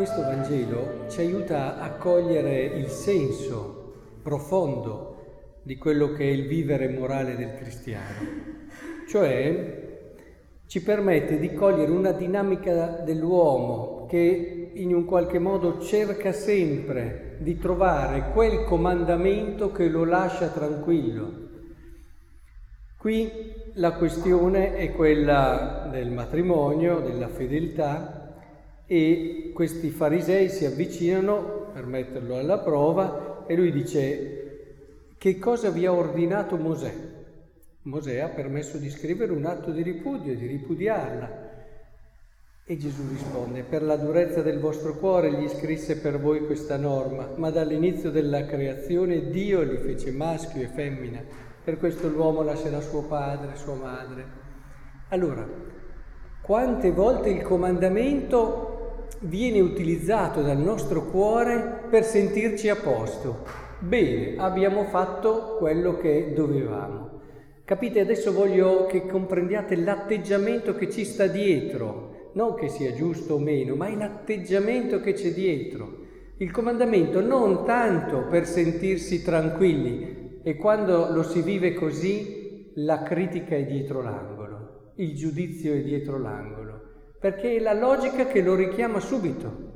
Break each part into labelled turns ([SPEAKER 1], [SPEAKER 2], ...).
[SPEAKER 1] questo Vangelo ci aiuta a cogliere il senso profondo di quello che è il vivere morale del cristiano, cioè ci permette di cogliere una dinamica dell'uomo che in un qualche modo cerca sempre di trovare quel comandamento che lo lascia tranquillo. Qui la questione è quella del matrimonio, della fedeltà, e questi farisei si avvicinano per metterlo alla prova e lui dice che cosa vi ha ordinato Mosè? Mosè ha permesso di scrivere un atto di ripudio, di ripudiarla. E Gesù risponde, per la durezza del vostro cuore gli scrisse per voi questa norma, ma dall'inizio della creazione Dio li fece maschio e femmina, per questo l'uomo lascerà suo padre, sua madre. Allora, quante volte il comandamento viene utilizzato dal nostro cuore per sentirci a posto. Bene, abbiamo fatto quello che dovevamo. Capite, adesso voglio che comprendiate l'atteggiamento che ci sta dietro, non che sia giusto o meno, ma è l'atteggiamento che c'è dietro. Il comandamento non tanto per sentirsi tranquilli e quando lo si vive così la critica è dietro l'angolo, il giudizio è dietro l'angolo perché è la logica che lo richiama subito.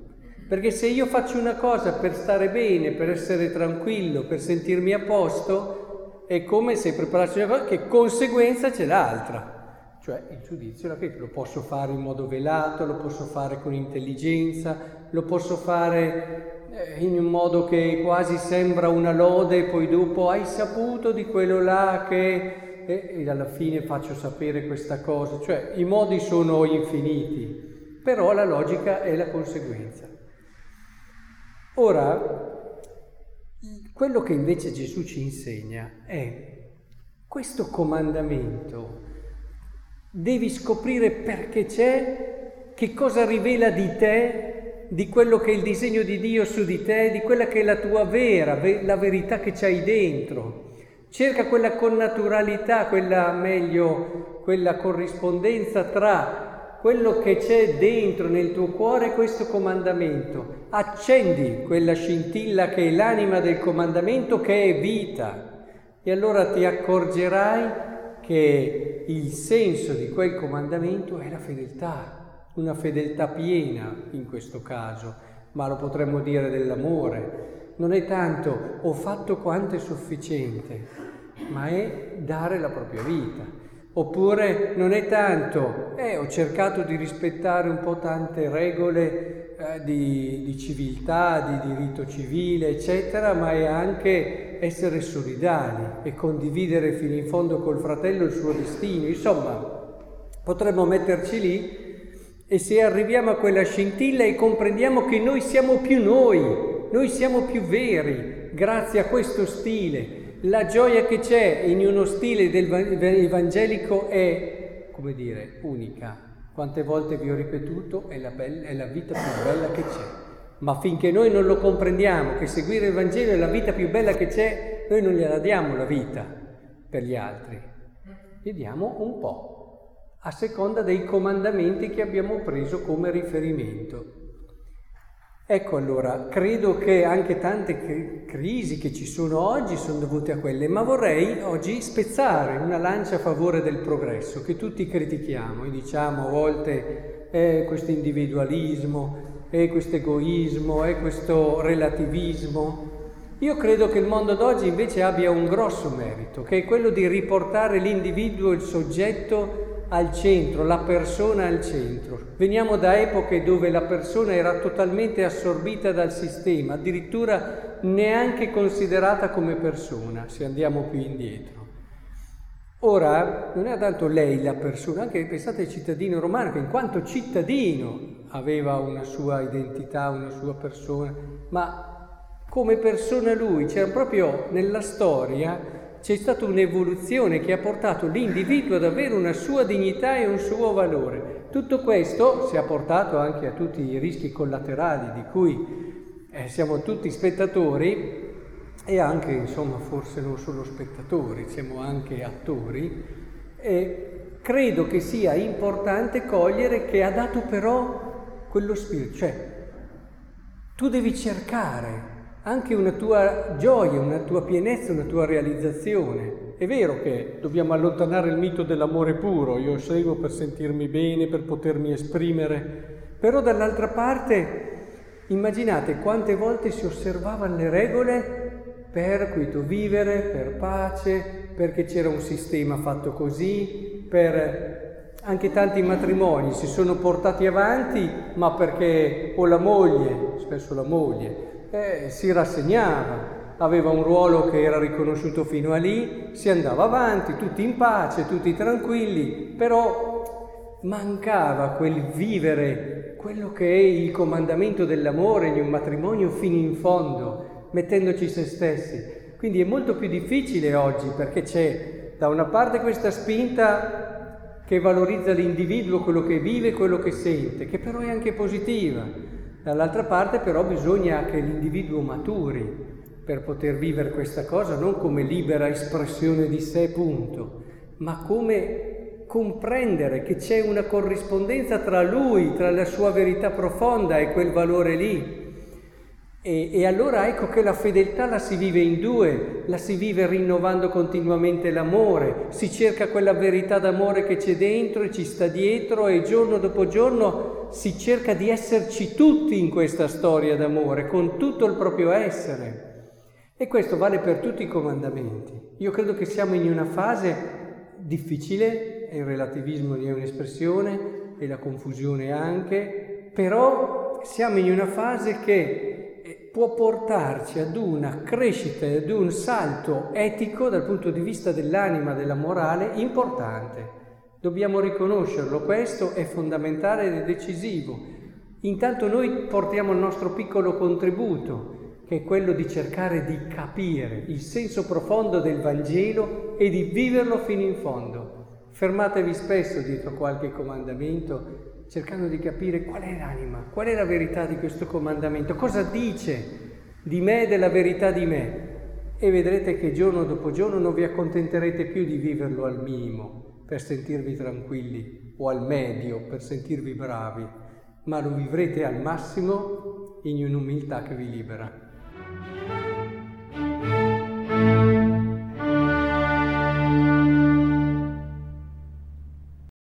[SPEAKER 1] Perché se io faccio una cosa per stare bene, per essere tranquillo, per sentirmi a posto, è come se preparassi una cosa che conseguenza c'è l'altra. Cioè il giudizio lo posso fare in modo velato, lo posso fare con intelligenza, lo posso fare eh, in un modo che quasi sembra una lode e poi dopo hai saputo di quello là che e, e alla fine faccio sapere questa cosa, cioè i modi sono infiniti, però la logica è la conseguenza. Ora, quello che invece Gesù ci insegna è questo comandamento, devi scoprire perché c'è, che cosa rivela di te, di quello che è il disegno di Dio su di te, di quella che è la tua vera, la verità che c'hai dentro. Cerca quella connaturalità, quella meglio, quella corrispondenza tra quello che c'è dentro nel tuo cuore e questo comandamento. Accendi quella scintilla che è l'anima del comandamento, che è vita. E allora ti accorgerai che il senso di quel comandamento è la fedeltà, una fedeltà piena in questo caso, ma lo potremmo dire dell'amore. Non è tanto ho fatto quanto è sufficiente, ma è dare la propria vita. Oppure non è tanto, eh, ho cercato di rispettare un po' tante regole eh, di, di civiltà, di diritto civile, eccetera, ma è anche essere solidali e condividere fino in fondo col fratello il suo destino. Insomma, potremmo metterci lì e se arriviamo a quella scintilla e comprendiamo che noi siamo più noi, noi siamo più veri, grazie a questo stile, la gioia che c'è in uno stile del evangelico è, come dire, unica. Quante volte vi ho ripetuto, è la, bella, è la vita più bella che c'è. Ma finché noi non lo comprendiamo, che seguire il Vangelo è la vita più bella che c'è, noi non gliela diamo la vita per gli altri, gli diamo un po', a seconda dei comandamenti che abbiamo preso come riferimento. Ecco allora, credo che anche tante crisi che ci sono oggi sono dovute a quelle, ma vorrei oggi spezzare una lancia a favore del progresso che tutti critichiamo e diciamo a volte è questo individualismo, è questo egoismo, è questo relativismo. Io credo che il mondo d'oggi invece abbia un grosso merito, che è quello di riportare l'individuo, il soggetto al centro, la persona al centro. Veniamo da epoche dove la persona era totalmente assorbita dal sistema, addirittura neanche considerata come persona, se andiamo più indietro. Ora non è tanto lei la persona, anche pensate al cittadino romano che in quanto cittadino aveva una sua identità, una sua persona, ma come persona lui, c'era proprio nella storia c'è stata un'evoluzione che ha portato l'individuo ad avere una sua dignità e un suo valore. Tutto questo si è portato anche a tutti i rischi collaterali di cui eh, siamo tutti spettatori e anche, insomma, forse non solo spettatori, siamo anche attori. E credo che sia importante cogliere che ha dato però quello spirito, cioè tu devi cercare anche una tua gioia, una tua pienezza, una tua realizzazione. È vero che dobbiamo allontanare il mito dell'amore puro, io seguo per sentirmi bene, per potermi esprimere, però dall'altra parte immaginate quante volte si osservavano le regole per quito vivere, per pace, perché c'era un sistema fatto così, per anche tanti matrimoni si sono portati avanti, ma perché o la moglie, spesso la moglie, eh, si rassegnava, aveva un ruolo che era riconosciuto fino a lì, si andava avanti, tutti in pace, tutti tranquilli, però mancava quel vivere, quello che è il comandamento dell'amore in un matrimonio fino in fondo, mettendoci se stessi. Quindi è molto più difficile oggi perché c'è da una parte questa spinta che valorizza l'individuo, quello che vive, quello che sente, che però è anche positiva. Dall'altra parte però bisogna che l'individuo maturi per poter vivere questa cosa non come libera espressione di sé, punto, ma come comprendere che c'è una corrispondenza tra lui, tra la sua verità profonda e quel valore lì. E, e, allora ecco che la fedeltà la si vive in due, la si vive rinnovando continuamente l'amore, si cerca quella verità d'amore che c'è dentro e ci sta dietro e giorno dopo giorno si cerca di esserci tutti in questa storia d'amore, con tutto il proprio essere. E questo vale per tutti i comandamenti. Io credo che siamo in una fase difficile, e il relativismo è un'espressione, e la confusione anche, però siamo in una fase che può portarci ad una crescita, ad un salto etico dal punto di vista dell'anima, della morale, importante. Dobbiamo riconoscerlo, questo è fondamentale ed è decisivo. Intanto noi portiamo il nostro piccolo contributo, che è quello di cercare di capire il senso profondo del Vangelo e di viverlo fino in fondo. Fermatevi spesso dietro qualche comandamento cercando di capire qual è l'anima, qual è la verità di questo comandamento, cosa dice di me della verità di me. E vedrete che giorno dopo giorno non vi accontenterete più di viverlo al minimo per sentirvi tranquilli o al medio per sentirvi bravi, ma lo vivrete al massimo in un'umiltà che vi libera.